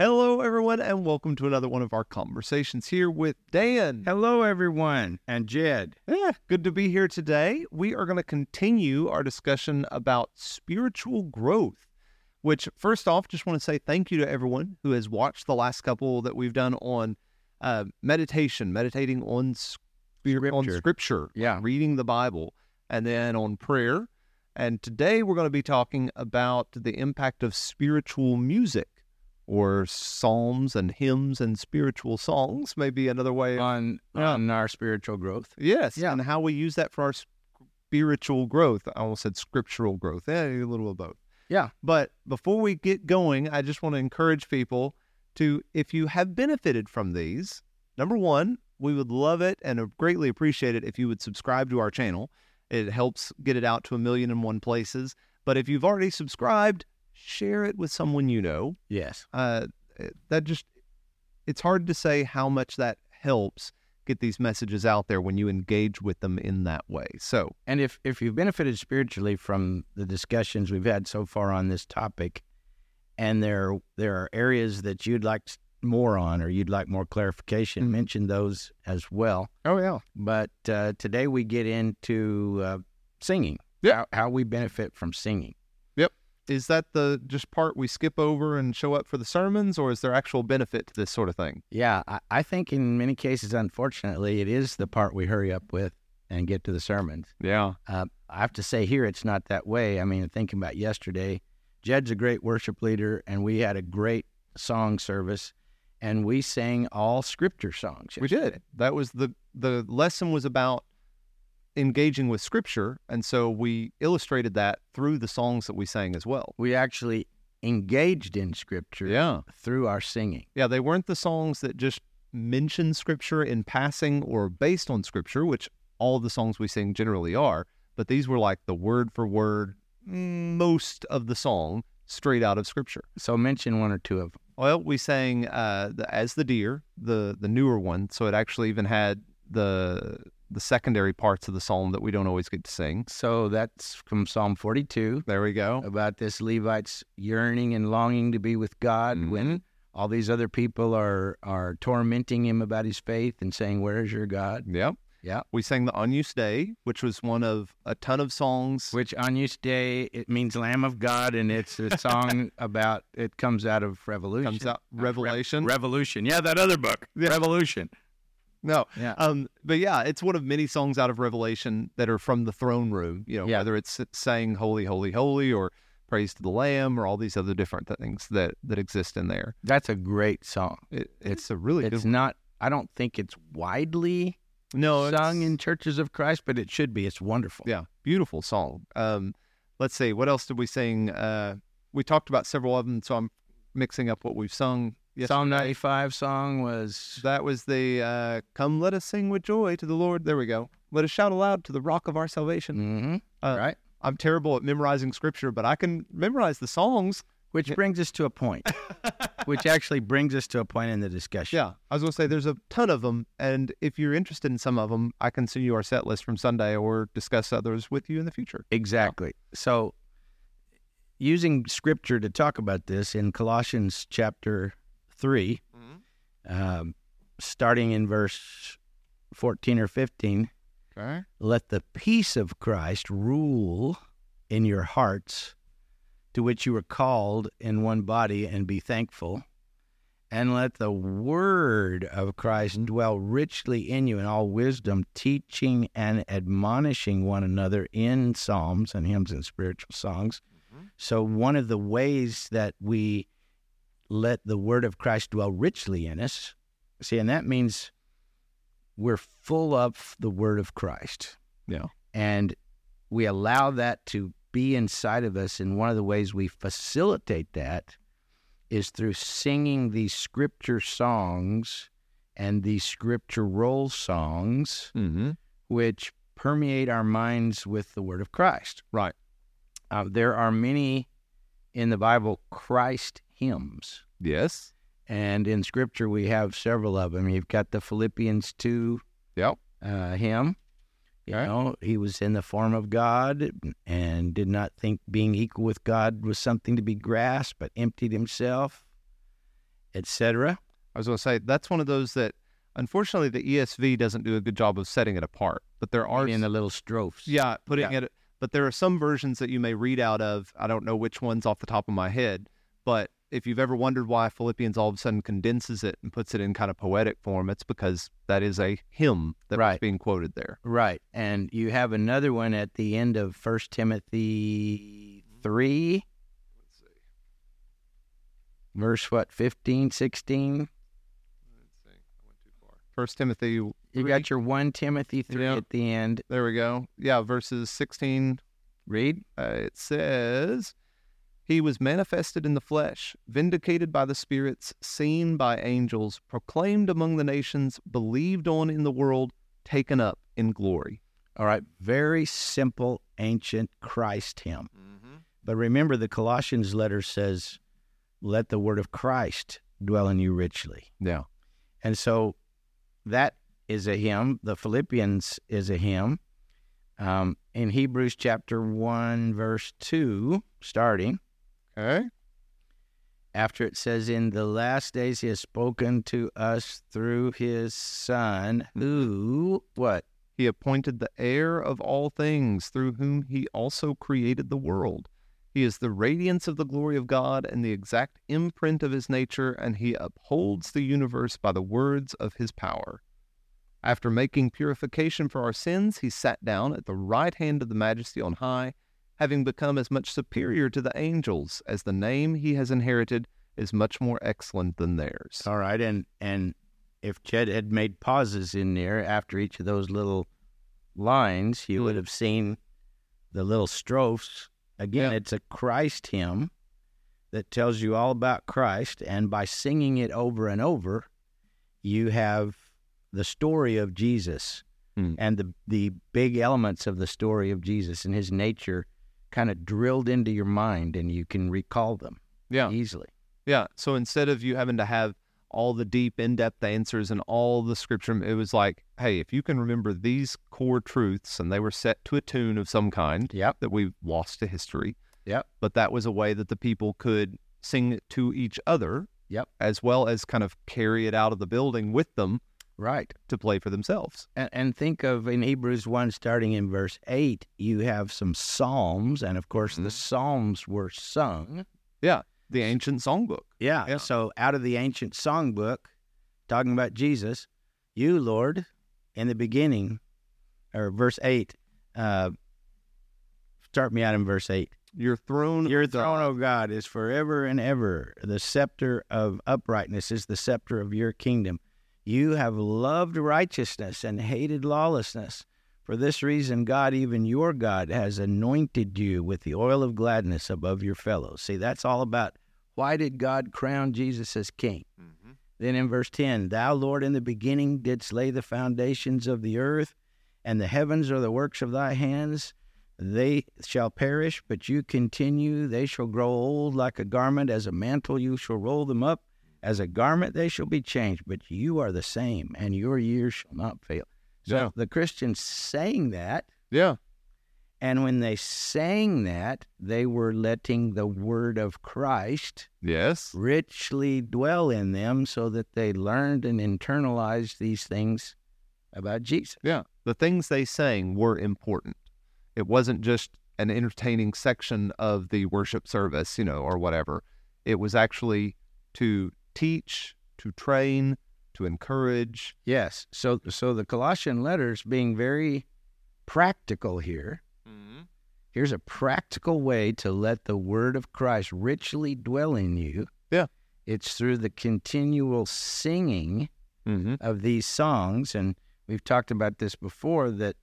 Hello, everyone, and welcome to another one of our conversations here with Dan. Hello, everyone, and Jed. Yeah, good to be here today. We are going to continue our discussion about spiritual growth, which, first off, just want to say thank you to everyone who has watched the last couple that we've done on uh, meditation, meditating on, spir- on Scripture. scripture, Yeah. reading the Bible, and then on prayer. And today we're going to be talking about the impact of spiritual music or psalms and hymns and spiritual songs, maybe another way. On, Yeah. on our spiritual growth. yes. Yeah. And how we use that for our spiritual growth. I almost said scriptural growth. Yeah, a little of both. Yeah. But before we get going, I just want to encourage people to, if you have benefited from these, number one, we would love it and greatly appreciate it if you would subscribe to our channel. It helps get it out to a million and one places. But if you've already subscribed, share it with someone you know. Yes. Uh, that just, it's hard to say how much that helps get these messages out there when you engage with them in that way. So, And if, if you've benefited spiritually from the discussions we've had so far on this topic, and there there are areas that you'd like more on or you'd like more clarification, Mhm. mention those as well. oh, yeah. But uh, today we get into uh, singing. Yeah. How, how we benefit from singing. Is that the just part we skip over and show up for the sermons, or is there actual benefit to this sort of thing? Yeah, I, I think in many cases, unfortunately, it is the part we hurry up with and get to the sermons. Yeah. Uh, I have to say here, it's not that way. I mean, thinking about yesterday, Jed's a great worship leader, and we had a great song service, and we sang all scripture songs. We did. That was the the lesson was about engaging with scripture, and so we illustrated that through the songs that we sang as well. We actually engaged in scripture Yeah. through our singing. Yeah, they weren't the songs that just mention scripture in passing or based on scripture, which all the songs we sing generally are, but these were like the word for word most of the song straight out of scripture. So mention one or two of them. Well, we sang uh, the, "As the Deer," the the newer one, so it actually even had the the secondary parts of the psalm that we don't always get to sing. So that's from Psalm 42 There we go. about this Levite's yearning and longing to be with God when all these other people are are tormenting him about his faith and saying, "Where is your God?" Yep. Yeah. We sang the Agnus Dei, which was one of a ton of songs. Which Agnus Dei, it means Lamb of God, and it's a song about it comes out of Revolution. comes out Uh, Re- Revelation. Revolution, yeah, that other book, Yeah. Revolution. No, Yeah, um, but yeah, it's one of many songs out of Revelation that are from the throne room. You know, Yeah. whether it's saying "Holy, Holy, Holy" or "Praise to the Lamb" or all these other different things that that exist in there. that's a great song. It, it's a really It's good. not. I don't think it's widely No, sung in churches of Christ, but it should be. It's wonderful. Yeah, beautiful song. Um, let's see, what else did we sing? Uh, we talked about several of them, so I'm mixing up what we've sung. Psalm 95 song was That was the uh, "Come, let us sing with joy to the Lord." There we go. Let us shout aloud to the Rock of our salvation. hmm Uh, right. I'm terrible at memorizing scripture, but I can memorize the songs. Which Yeah. brings us to a point. which actually brings us to a point in the discussion. Yeah, I was going to say there's a ton of them, and if you're interested in some of them, I can send you our set list from Sunday or discuss others with you in the future. Exactly. So, using scripture to talk about this in Colossians chapter 3, mm-hmm. um, starting in verse 14 or 15, Okay. let the peace of Christ rule in your hearts, to which you were called in one body, and be thankful. And let the word of Christ mm-hmm. dwell richly in you in all wisdom, teaching and admonishing one another in psalms and hymns and spiritual songs. Mm-hmm. So, one of the ways that we let the word of Christ dwell richly in us, see, and that means we're full of the word of Christ. Yeah. And we allow that to be inside of us. And one of the ways we facilitate that is through singing these scripture songs and these scripture roll songs, Mm-hmm. which permeate our minds with the word of Christ. Right. Uh, there are many in the Bible Christ hymns. Yes. And in scripture, we have several of them. You've got the Philippians 2 Yep. uh, hymn. You Okay. know, he was in the form of God and did not think being equal with God was something to be grasped, but emptied himself. etc. I was going to say that's one of those that unfortunately the ESV doesn't do a good job of setting it apart. But there are in the little strophes. yeah putting Yeah. it. But there are some versions that you may read out of. I don't know which ones off the top of my head, but if you've ever wondered why Philippians all of a sudden condenses it and puts it in kind of poetic form, it's because that is a hymn that's Right. being quoted there. Right. And you have another one at the end of First Timothy 3, verse what, 15, 16? First Timothy. You three. got your 1 Timothy 3 Yeah. at the end. There we go. Yeah, verses sixteen Read. Uh, it says, He was manifested in the flesh, vindicated by the spirits, seen by angels, proclaimed among the nations, believed on in the world, taken up in glory. All right. Very simple ancient Christ hymn. But remember, the Colossians letter says, let the word of Christ dwell in you richly. Yeah. And so that is a hymn. The Philippians is a hymn. Um, in Hebrews chapter 1, verse 2, starting, Okay. after it says, In the last days he has spoken to us through his Son, who, what? He appointed the heir of all things, through whom he also created the world. He is the radiance of the glory of God and the exact imprint of his nature, and he upholds the universe by the words of his power. After making purification for our sins, he sat down at the right hand of the majesty on high, having become as much superior to the angels as the name he has inherited is much more excellent than theirs. All right. And, and if Jed had made pauses in there after each of those little lines, you would have seen the little strophes. Again, Yeah. it's a Christ hymn that tells you all about Christ. And by singing it over and over, you have the story of Jesus Hmm. and the, the big elements of the story of Jesus and his nature kind of drilled into your mind and you can recall them Yeah. easily. Yeah. So instead of you having to have all the deep, in depth answers and all the scripture, it was like, hey, if you can remember these core truths and they were set to a tune of some kind Yep. that we've lost to history, Yep. but that was a way that the people could sing it to each other Yep. as well as kind of carry it out of the building with them Right. to play for themselves. And, and think of in Hebrews 1, starting in verse 8, you have some Psalms. And of course, the Psalms were sung. Yeah. The ancient songbook. Yeah. Yeah. So out of the ancient songbook, talking about Jesus, you, Lord, in the beginning, or verse 8, uh, start me out in verse 8. Your throne. Your throne, O God, is forever and ever. The scepter of uprightness is the scepter of your kingdom. You have loved righteousness and hated lawlessness. For this reason, God, even your God, has anointed you with the oil of gladness above your fellows. See, that's all about why did God crown Jesus as king? Mm-hmm. Then in verse 10, Thou, Lord, in the beginning didst lay the foundations of the earth, and the heavens are the works of thy hands. They shall perish, but you continue. They shall grow old like a garment. As a mantle, you shall roll them up. As a garment, they shall be changed, but you are the same, and your years shall not fail. So Yeah. the Christians saying that, Yeah. and when they sang that, they were letting the word of Christ Yes. richly dwell in them so that they learned and internalized these things about Jesus. Yeah. The things they sang were important. It wasn't just an entertaining section of the worship service, you know, or whatever. It was actually to teach, to train, to encourage. Yes. So so the Colossian letters being very practical here. Here's a practical way to let the word of Christ richly dwell in you. Yeah. It's through the continual singing Mm-hmm. of these songs and we've talked about this before that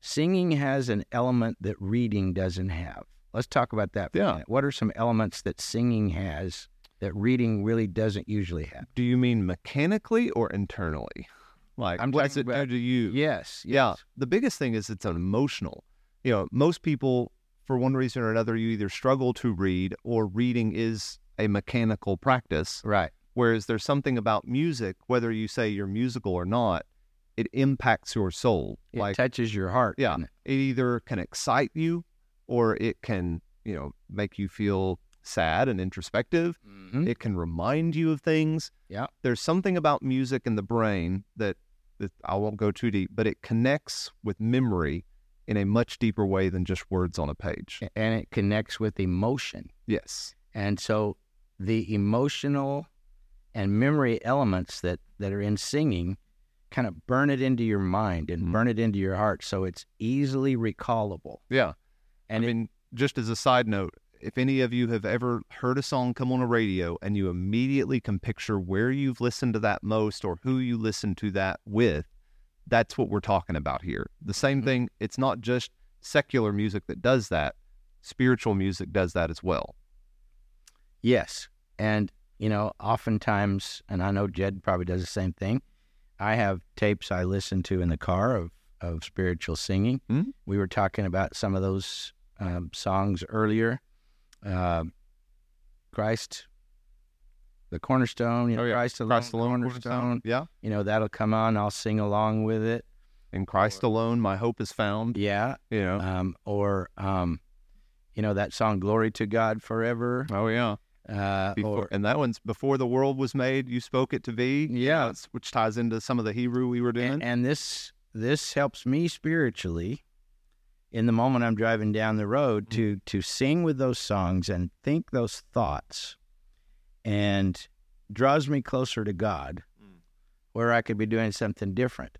singing has an element that reading doesn't have. Let's talk about that Yeah. What are some elements that singing has that reading really doesn't usually have? Do you mean mechanically or internally? Like, I'm what does talking it about- do to you? Yes. Yeah. yes. The biggest thing is it's an emotional. You know, most people, for one reason or another, you either struggle to read or reading is a mechanical practice. Right. Whereas there's something about music, whether you say you're musical or not, it impacts your soul. It like, touches your heart. yeah, it? it either can excite you or it can, you know, make you feel sad and introspective. Mhm. It can remind you of things. Yeah. There's something about music in the brain that, that I won't go too deep, but it connects with memory in a much deeper way than just words on a page. and it connects with emotion. Yes. And so the emotional and memory elements that, that are in singing kind of burn it into your mind and Mhm. burn it into your heart so it's easily recallable. Yeah. And I it- mean, just as a side note, if any of you have ever heard a song come on a radio and you immediately can picture where you've listened to that most or who you listened to that with, that's what we're talking about here. The same Mhm. thing, it's not just secular music that does that, spiritual music does that as well. Yes. And, you know, oftentimes, and I know Jed probably does the same thing, I have tapes I listen to in the car of, of spiritual singing. Mhm. We were talking about some of those um, songs earlier. Uh, Christ, the cornerstone, you know, Oh, yeah. Christ alone, Christ alone, cornerstone. Yeah. You know, that'll come on. I'll sing along with it. In Christ alone, my hope is found. Yeah. You know. Um, or, um, you know, that song, Glory to God Forever. oh, yeah. Uh, Before, or, and that one's before the world was made, you spoke it to be. Yeah. Which ties into some of the Hebrew we were doing. and, and this this helps me spiritually in the moment I'm driving down the road to to sing with those songs and think those thoughts and draws me closer to God Mm. where I could be doing something different.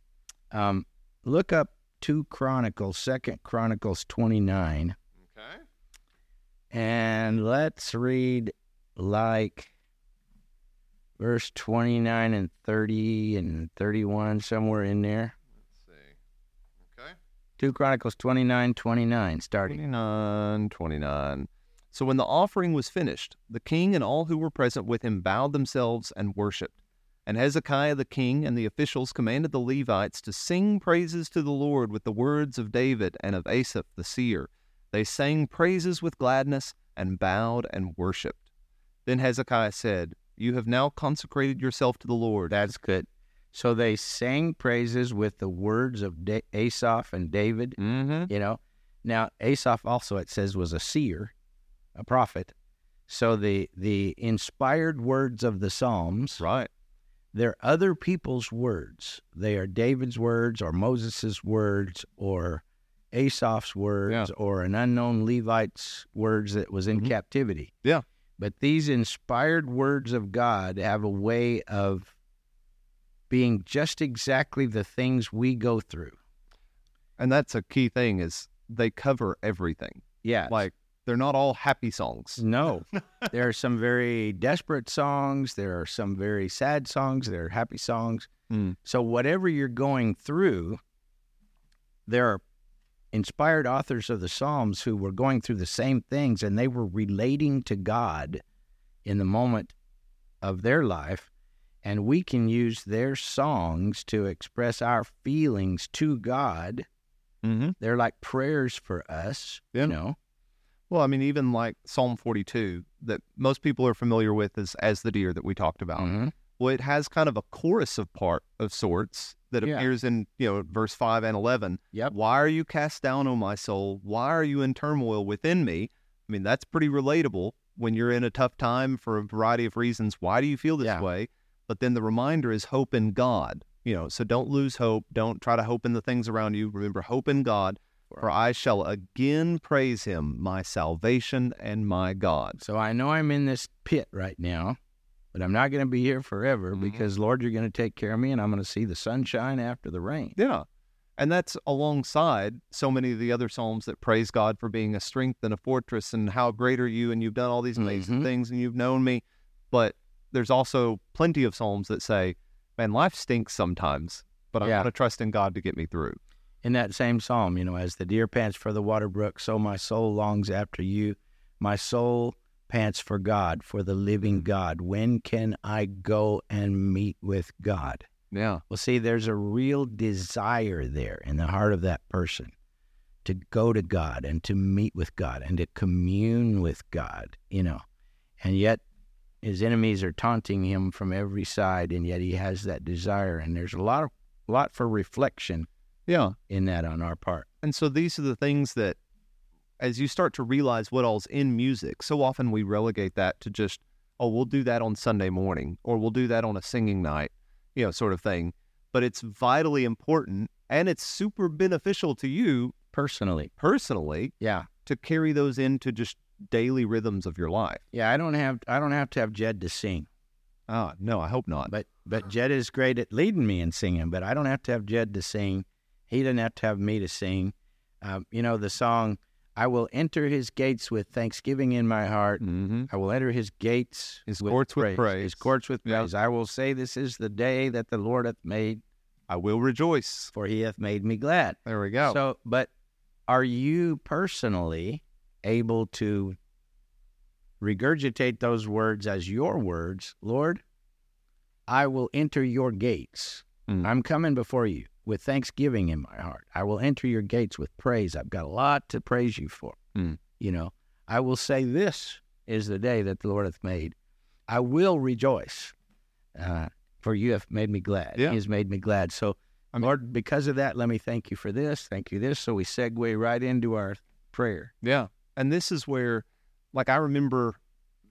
Um, look up two Chronicles, Second Chronicles twenty nine, okay. and let's read like verse twenty nine and thirty and thirty one somewhere in there. Let's see. Okay. 2 Chronicles 29 29, starting. 29, 29. So when the offering was finished, the king and all who were present with him bowed themselves and worshipped. And Hezekiah the king and the officials commanded the Levites to sing praises to the Lord with the words of David and of Asaph the seer. They sang praises with gladness and bowed and worshipped. Then Hezekiah said, You have now consecrated yourself to the Lord. That's good. So they sang praises with the words of da- Asaph and David, Mm-hmm. you know. Now, Asaph also, it says, was a seer, a prophet. So the, the inspired words of the Psalms, Right. they're other people's words. They are David's words or Moses' words or Asaph's words or an unknown Levite's words that was in Mhm. captivity. Yeah. But these inspired words of God have a way of being just exactly the things we go through. And that's a key thing is they cover everything. Yeah. Like they're not all happy songs. No. there are some very desperate songs. There are some very sad songs. There are happy songs. Mm. So, whatever you're going through, there are inspired authors of the Psalms who were going through the same things and they were relating to God in the moment of their life. And we can use their songs to express our feelings to God. Mm-hmm. They're like prayers for us, Yeah. you know. Well, I mean, even like Psalm 42, that most people are familiar with as, as the deer that we talked about. Mhm. Well, it has kind of a chorus of part of sorts that Yeah. appears in, you know, verse 5 and 11. Yep. Why are you cast down, O my soul? Why are you in turmoil within me? I mean, that's pretty relatable when you're in a tough time for a variety of reasons. Why do you feel this Yeah. way? But then the reminder is hope in God. You know, so don't lose hope. Don't try to hope in the things around you. Remember, hope in God. For I shall again praise him, my salvation and my God. So I know I'm in this pit right now, but I'm not going to be here forever Mhm. because, Lord, you're going to take care of me and I'm going to see the sunshine after the rain. Yeah. And that's alongside so many of the other Psalms that praise God for being a strength and a fortress and how great are you and you've done all these amazing Mhm. things and you've known me. But there's also plenty of Psalms that say, man, life stinks sometimes, but I Yeah. want to trust in God to get me through. In that same psalm, you know, as the deer pants for the water brook, so my soul longs after you. My soul pants for God, for the living mm. God. When can I go and meet with God? Yeah. Well, see, there's a real desire there in the heart of that person to go to God and to meet with God and to commune with God, you know. And yet his enemies are taunting him from every side, and yet he has that desire. And there's a lot of lot for reflection Yeah. in that on our part. And so these are the things that as you start to realize what all's in music, so often we relegate that to just, oh, we'll do that on Sunday morning or we'll do that on a singing night, you know, sort of thing. But it's vitally important and it's super beneficial to you Personally, personally yeah, to carry those into just daily rhythms of your life. yeah. I don't have I don't have to have Jed to sing, Ah, no, I hope not. but but Jed is great at leading me in singing. But I don't have to have Jed to sing. He doesn't have to have me to sing. Um, you know the song. I will enter his gates with thanksgiving in my heart. mm-hmm. I will enter his gates, His courts with praise. His courts with Yeah. praise. I will say, This is the day that the Lord hath made, I will rejoice. for he hath made me glad. There we go. So, but are you personally able to regurgitate those words as your words? Lord, I will enter your gates. Mm. I'm coming before you with thanksgiving in my heart. I will enter your gates with praise. I've got a lot to praise you for. Mm. You know, I will say, This is the day that the Lord hath made. I will rejoice, uh, for you have made me glad. Yeah. He has made me glad. So, I mean- Lord, because of that, let me thank you for this. Thank you this. So we segue right into our prayer. Yeah. And this is where, like, I remember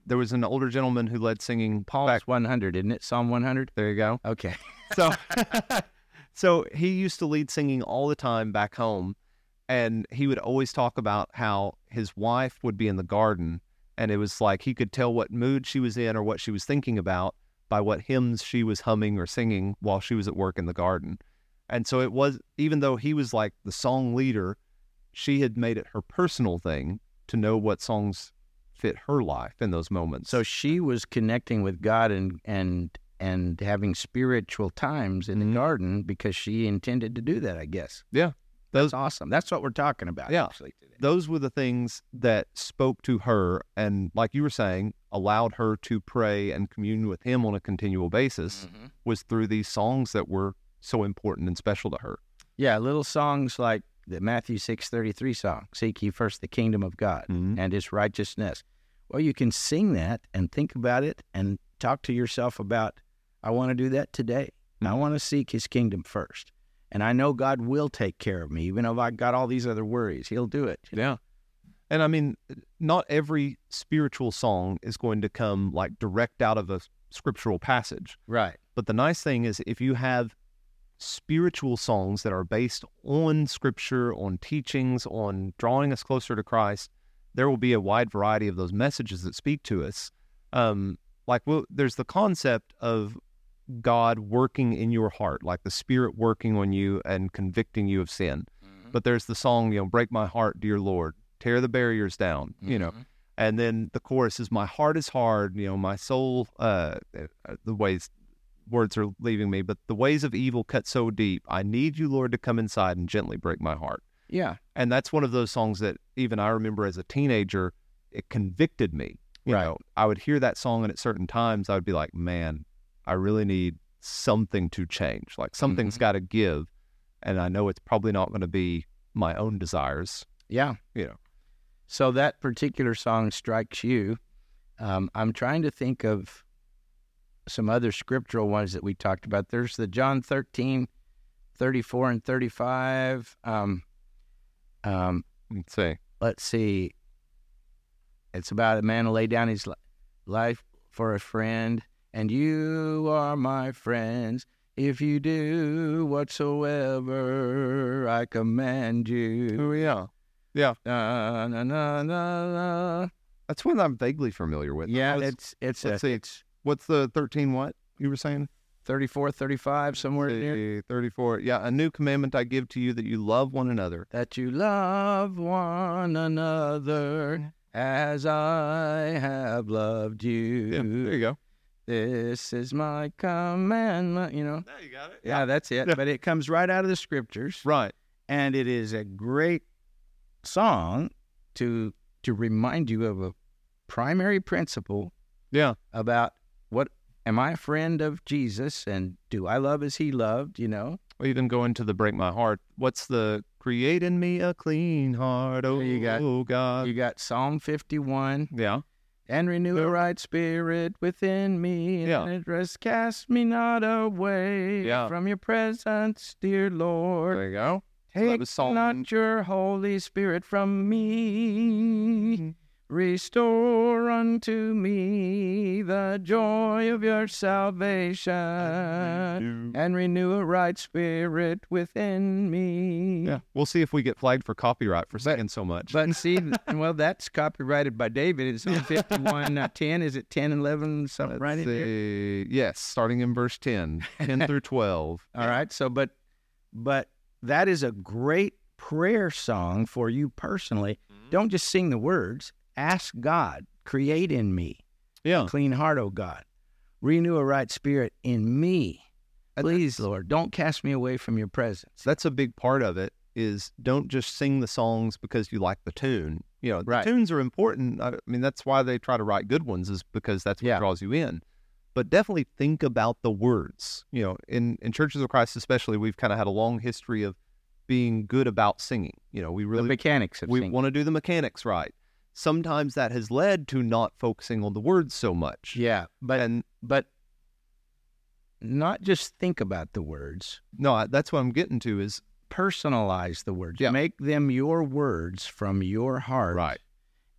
there was an older gentleman who led singing back. 100, isn't it? Psalm 100. There you go. Okay. So, so he used to lead singing all the time back home. And he would always talk about how his wife would be in the garden. And it was like he could tell what mood she was in or what she was thinking about by what hymns she was humming or singing while she was at work in the garden. And so it was, even though he was like the song leader, she had made it her personal thing to know what songs fit her life in those moments. So she was connecting with God and and and having spiritual times in the garden because she intended to do that, I guess. Yeah. That's Those- awesome. That's what we're talking about Yeah. actually today. those were the things that spoke to her and, like you were saying, allowed her to pray and commune with him on a continual basis Mhm. was through these songs that were so important and special to her. Yeah, little songs like the Matthew 6:33 song, "Seek ye first the kingdom of God Mhm. and his righteousness." Well, you can sing that and think about it and talk to yourself about I want to do that today. I Mhm. want to seek his kingdom first. And I know God will take care of me even if I got all these other worries. He'll do it. Yeah. And I mean, not every spiritual song is going to come like direct out of a scriptural passage. Right. But the nice thing is, if you have spiritual songs that are based on scripture, on teachings, on drawing us closer to Christ, there will be a wide variety of those messages that speak to us. Um, like, well, there's the concept of God working in your heart, like the Spirit working on you and convicting you of sin. But there's the song, you know, break my heart, dear Lord, tear the barriers down, you know. Mhm. And then the chorus is my heart is hard, you know, my soul uh uh, the ways words are leaving me, but the ways of evil cut so deep. I need you, Lord, to come inside and gently break my heart. Yeah. And that's one of those songs that even I remember as a teenager, it convicted me. You Right. know, I would hear that song and at certain times I would be like, Man, I really need something to change. Like something's Mhm. gotta give. And I know it's probably not going to be my own desires. Yeah. You know. So that particular song strikes you. Um, I'm trying to think of some other scriptural ones that we talked about. There's the John 13, 34 and 35. Um, um, Let's see. let's see. It's about a man who laid down his li- life for a friend, and you are my friends. If you do whatsoever I command you. Oh yeah. Yeah. Na, na, na, na, na. That's one I'm vaguely familiar with. Yeah, it's it's let's a, it's What's the 13 what you were saying? 34, 35, somewhere in there. 34. Yeah, a new commandment I give to you that you love one another. That you love one another as I have loved you. Yeah, there you go. This is my commandment, you know. There you got it. Yeah, that's it. Yeah. But it comes right out of the scriptures, Right. and it is a great song to to remind you of a primary principle Yeah. about what am I a friend of Jesus and do I love as he loved, you know? Or even go into the break my heart. What's the create in me a clean heart? Oh, you got- oh God. You got Psalm 51 yeah. and renew a right spirit within me Yeah. and rest cast me not away Yeah. from your presence, dear Lord. There you go. So Take Psalm- not your Holy Spirit from me. Mm-hmm. Mm-hmm. Restore unto me the joy of your salvation and renew a right spirit within me. Yeah, we'll see if we get flagged for copyright for singing so much. But see, well, that's copyrighted by David. It's on 51, uh, 10. Is it 10, and 11, something right in there? See, yes, starting in verse 10, 10 through 12. All right. So, but, but that is a great prayer song for you personally. Don't just sing the words. Ask God, create in me Yeah. a clean heart, O God. Renew a right spirit in me. Please, Lord, don't cast me away from your presence. That's a big part of it is don't just sing the songs because you like the tune. You know, the Right. tunes are important. I mean, that's why they try to write good ones is because that's what Yeah. draws you in. But definitely think about the words. You know, in, in Churches of Christ especially, we've kind of had a long history of being good about singing. You know, we the really mechanics of we want to do the mechanics right. Sometimes that has led to not focusing on the words so much. yeah, but And but not just think about the words. no, that's what I'm getting to is Personalize the words. Yeah. Make them your words from your heart. Right.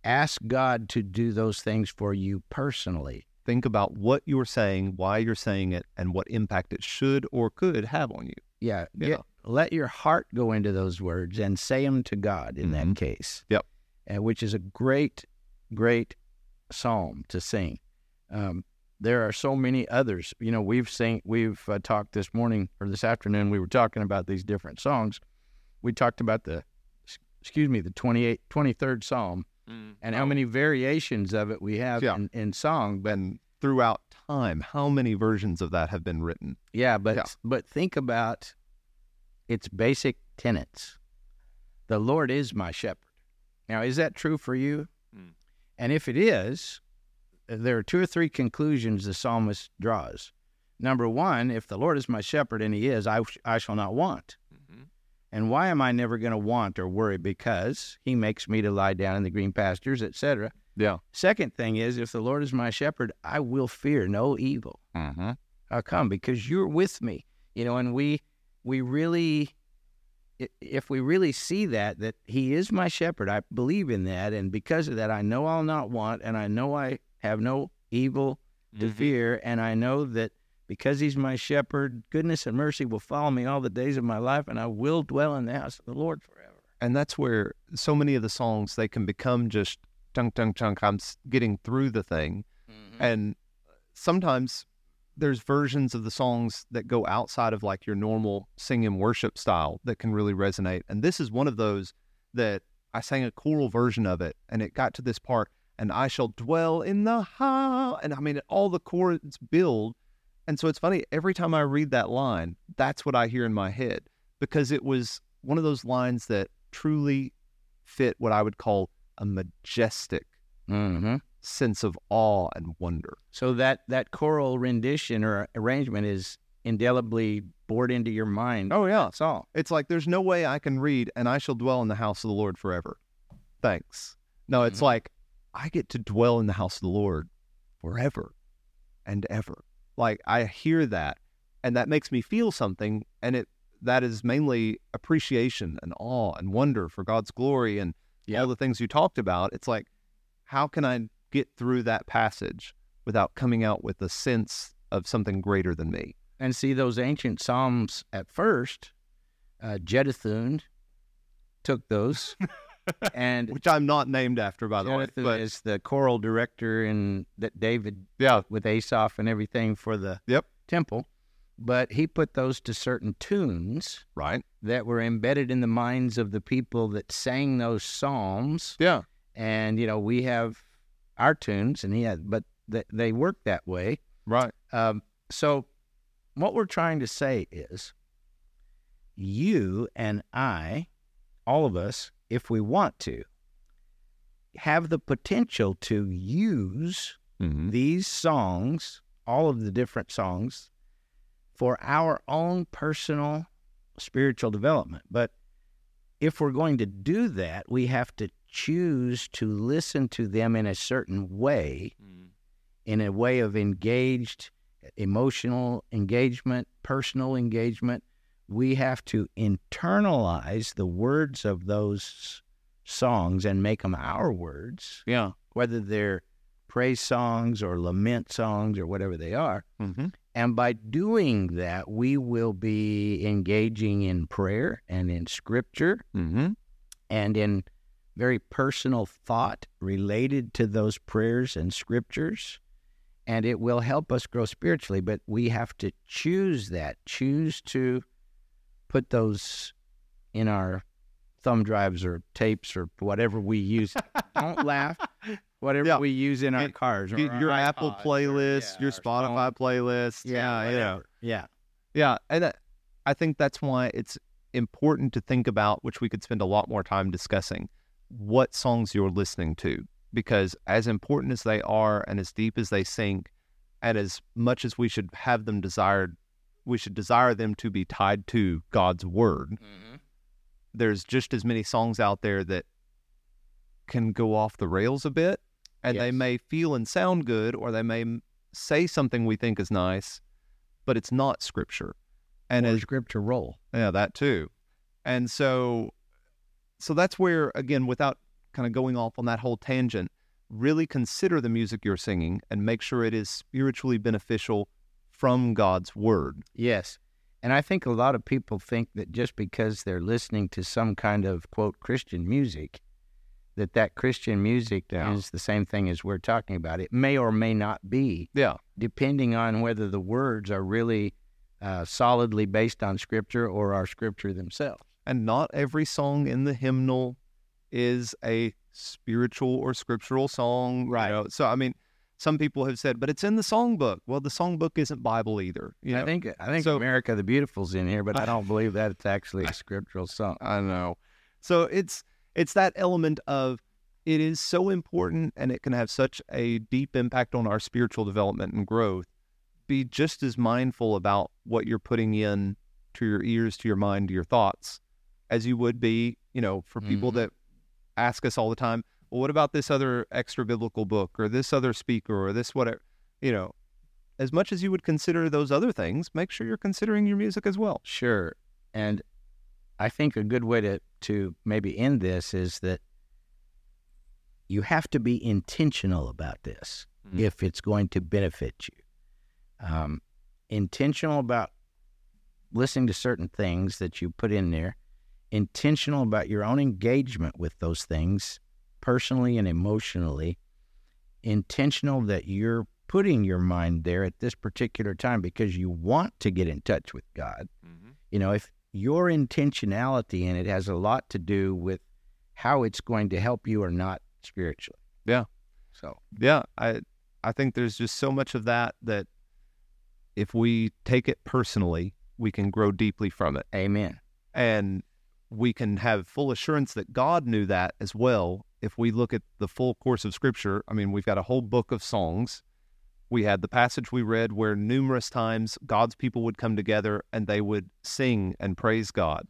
Ask God to do those things for you personally. think about what you're saying, why you're saying it, and what impact it should or could have on you. Yeah. Yeah. Get, let your heart go into those words and say them to God in Mhm. that case. Yep. Uh, which is a great, great psalm to sing. Um, there are so many others. You know, we've sing, we've uh, talked this morning or this afternoon. We were talking about these different songs. We talked about the, excuse me, the 28, 23rd Psalm and how many variations of it we have Oh. Yeah. in, in song. But And throughout time, how many versions of that have been written? Yeah, but Yeah. but think about its basic tenets. The Lord is my shepherd. Now, is that true for you? Mm. And if it is, there are two or three conclusions the psalmist draws. Number one, if the Lord is my shepherd, and He is, I, I shall not want. And why am I never going to want or worry? Because He makes me to lie down in the green pastures, etc. Yeah. Second thing is, if the Lord is my shepherd, I will fear no evil. Mm-hmm. How come? Because you're with me, you know, and we we really, if we really see that that He is my shepherd, I believe in that, and because of that, I know I'll not want, and I know I have no evil to mm-hmm. fear, and I know that because He's my shepherd, goodness and mercy will follow me all the days of my life, and I will dwell in the house of the Lord forever. And that's where so many of the songs they can become just chunk, chunk, chunk. I'm getting through the thing, mm-hmm. and sometimes there's versions of the songs that go outside of like your normal sing and worship style that can really resonate. And this is one of those that I sang a choral version of it, and it got to this part, and I shall dwell in the house, and I mean all the chords build, and so it's funny every time I read that line, that's what I hear in my head because it was one of those lines that truly fit what I would call a majestic Mm-hmm. Sense of awe and wonder. So that that choral rendition or arrangement is indelibly bored into your mind. Oh yeah, it's all. It's like there's no way I can read and I shall dwell in the house of the Lord forever. Thanks. No, it's Mhm. like I get to dwell in the house of the Lord forever and ever. Like I hear that and that makes me feel something and it that is mainly appreciation and awe and wonder for God's glory and all the things you talked about. It's like how can I get through that passage without coming out with a sense of something greater than me? And see those ancient psalms at first, uh, Jeduthun took those, and Which I'm not named after by the way. But is the choral director in that David yeah, with Asaph and everything for the Yep. temple. But he put those to certain tunes right. that were embedded in the minds of the people that sang those psalms. Yeah. And you know, we have our tunes, and he had, but th- they work that way. Right. Um, so, what we're trying to say is you and I, all of us, if we want to, have the potential to use Mm-hmm. these songs, all of the different songs, for our own personal spiritual development. But if we're going to do that, we have to choose to listen to them in a certain way in a way of engaged emotional engagement, personal engagement, we have to internalize the words of those songs and make them our words, Yeah. whether they're praise songs or lament songs or whatever they are. Mm-hmm. And by doing that, we will be engaging in prayer and in scripture Mm-hmm. and in very personal thought related to those prayers and scriptures. And it will help us grow spiritually, but we have to choose that, choose to put those in our thumb drives or tapes or whatever we use. Don't laugh. Whatever Yeah. we use in our And cars Your, our Apple iPods or, playlist, yeah, your our phone. Spotify playlist. Yeah, know. Yeah. Yeah, and that, I think that's why it's important to think about, which we could spend a lot more time discussing, what songs you're listening to, because as important as they are, and as deep as they sink, and as much as we should have them desired, we should desire them to be tied to God's word. Mm-hmm. There's just as many songs out there that can go off the rails a bit, and they may feel and sound good, or they may say something we think is nice, but it's not scripture. And or as scripture roll. yeah, that too. And so so that's where again without kind of going off on that whole tangent, really consider the music you're singing and make sure it is spiritually beneficial from God's word. Yes. And I think a lot of people think that just because they're listening to some kind of quote Christian music, that that Christian music Yeah. is the same thing as we're talking about. It may or may not be, Yeah. depending on whether the words are really uh, solidly based on Scripture or are Scripture themselves. And not every song in the hymnal is a spiritual or scriptural song. you Right. know. So I mean, some people have said, but it's in the songbook. Well, the songbook isn't Bible either. You know? I think I think so- America the Beautiful's in here, but I don't believe that it's actually a scriptural song. I know. So it's it's that element of it is so important and it can have such a deep impact on our spiritual development and growth. Be just as mindful about what you're putting in to your ears, to your mind, to your thoughts, as you would be, you know, for people Mhm. that ask us all the time, well, what about this other extra biblical book or this other speaker or this whatever, you know, as much as you would consider those other things, make sure you're considering your music as well. Sure. And I think a good way to, to maybe end this is that you have to be intentional about this Mhm. if it's going to benefit you. Um, intentional about listening to certain things that you put in there, intentional about your own engagement with those things personally and emotionally, intentional that you're putting your mind there at this particular time because you want to get in touch with God mm-hmm. you know, if your intentionality in it has a lot to do with how it's going to help you or not spiritually. Yeah. So, yeah i i think there's just so much of that that if we take it personally we can grow deeply from it amen. and we can have full assurance that god knew that as well if we look at the full course of scripture. I mean we've got a whole book of songs. We had the passage we read where numerous times god's people would come together and they would sing and praise god.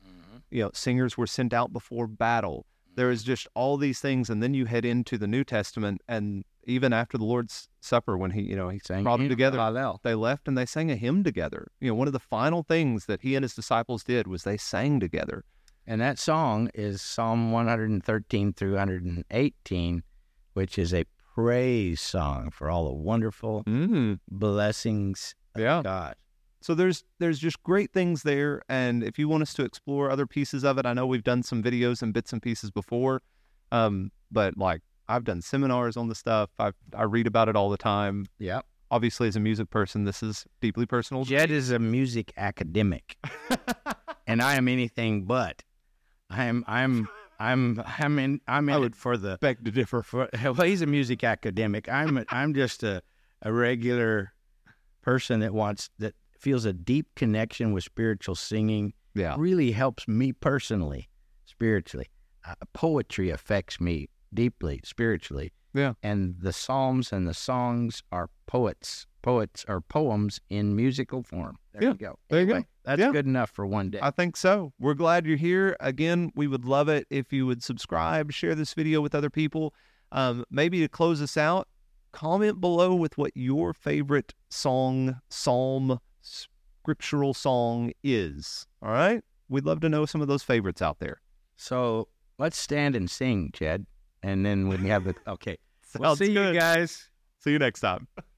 You know singers were sent out before battle. There is just all these things and then you head into the new testament and even after the lord's supper when he you know he Sang brought them together Hallel. they left and they sang a hymn together. You know one of the final things that he and his disciples did was they sang together And that song is Psalm 113 through 118, which is a praise song for all the wonderful mm, blessings of yeah God. so there's there's just great things there and if you want us to explore other pieces of it i know we've done some videos and bits and pieces before um but like i've done seminars on the stuff i i read about it all the time Yeah. obviously as a music person this is deeply personal Jed is a music academic, and I am anything but. I'm I'm I'm I'm in I'm in I it would for the beg to differ for well, he's a music academic. I'm a, I'm just a, a regular person that wants that feels a deep connection with spiritual singing. yeah Really helps me personally, spiritually. Uh, poetry affects me deeply spiritually. Yeah. And the psalms and the songs are poets. Poets or poems in musical form. There Yeah, you go. there you go. That's Yeah. good enough for one day. I think so. We're glad you're here. Again, we would love it if you would subscribe, share this video with other people. Um, maybe to close us out, comment below with what your favorite song, psalm, scriptural song is. All right? We'd love to know some of those favorites out there. So let's stand and sing, Chad. And then when we have the okay. We'll Sounds see good. you guys. See you next time.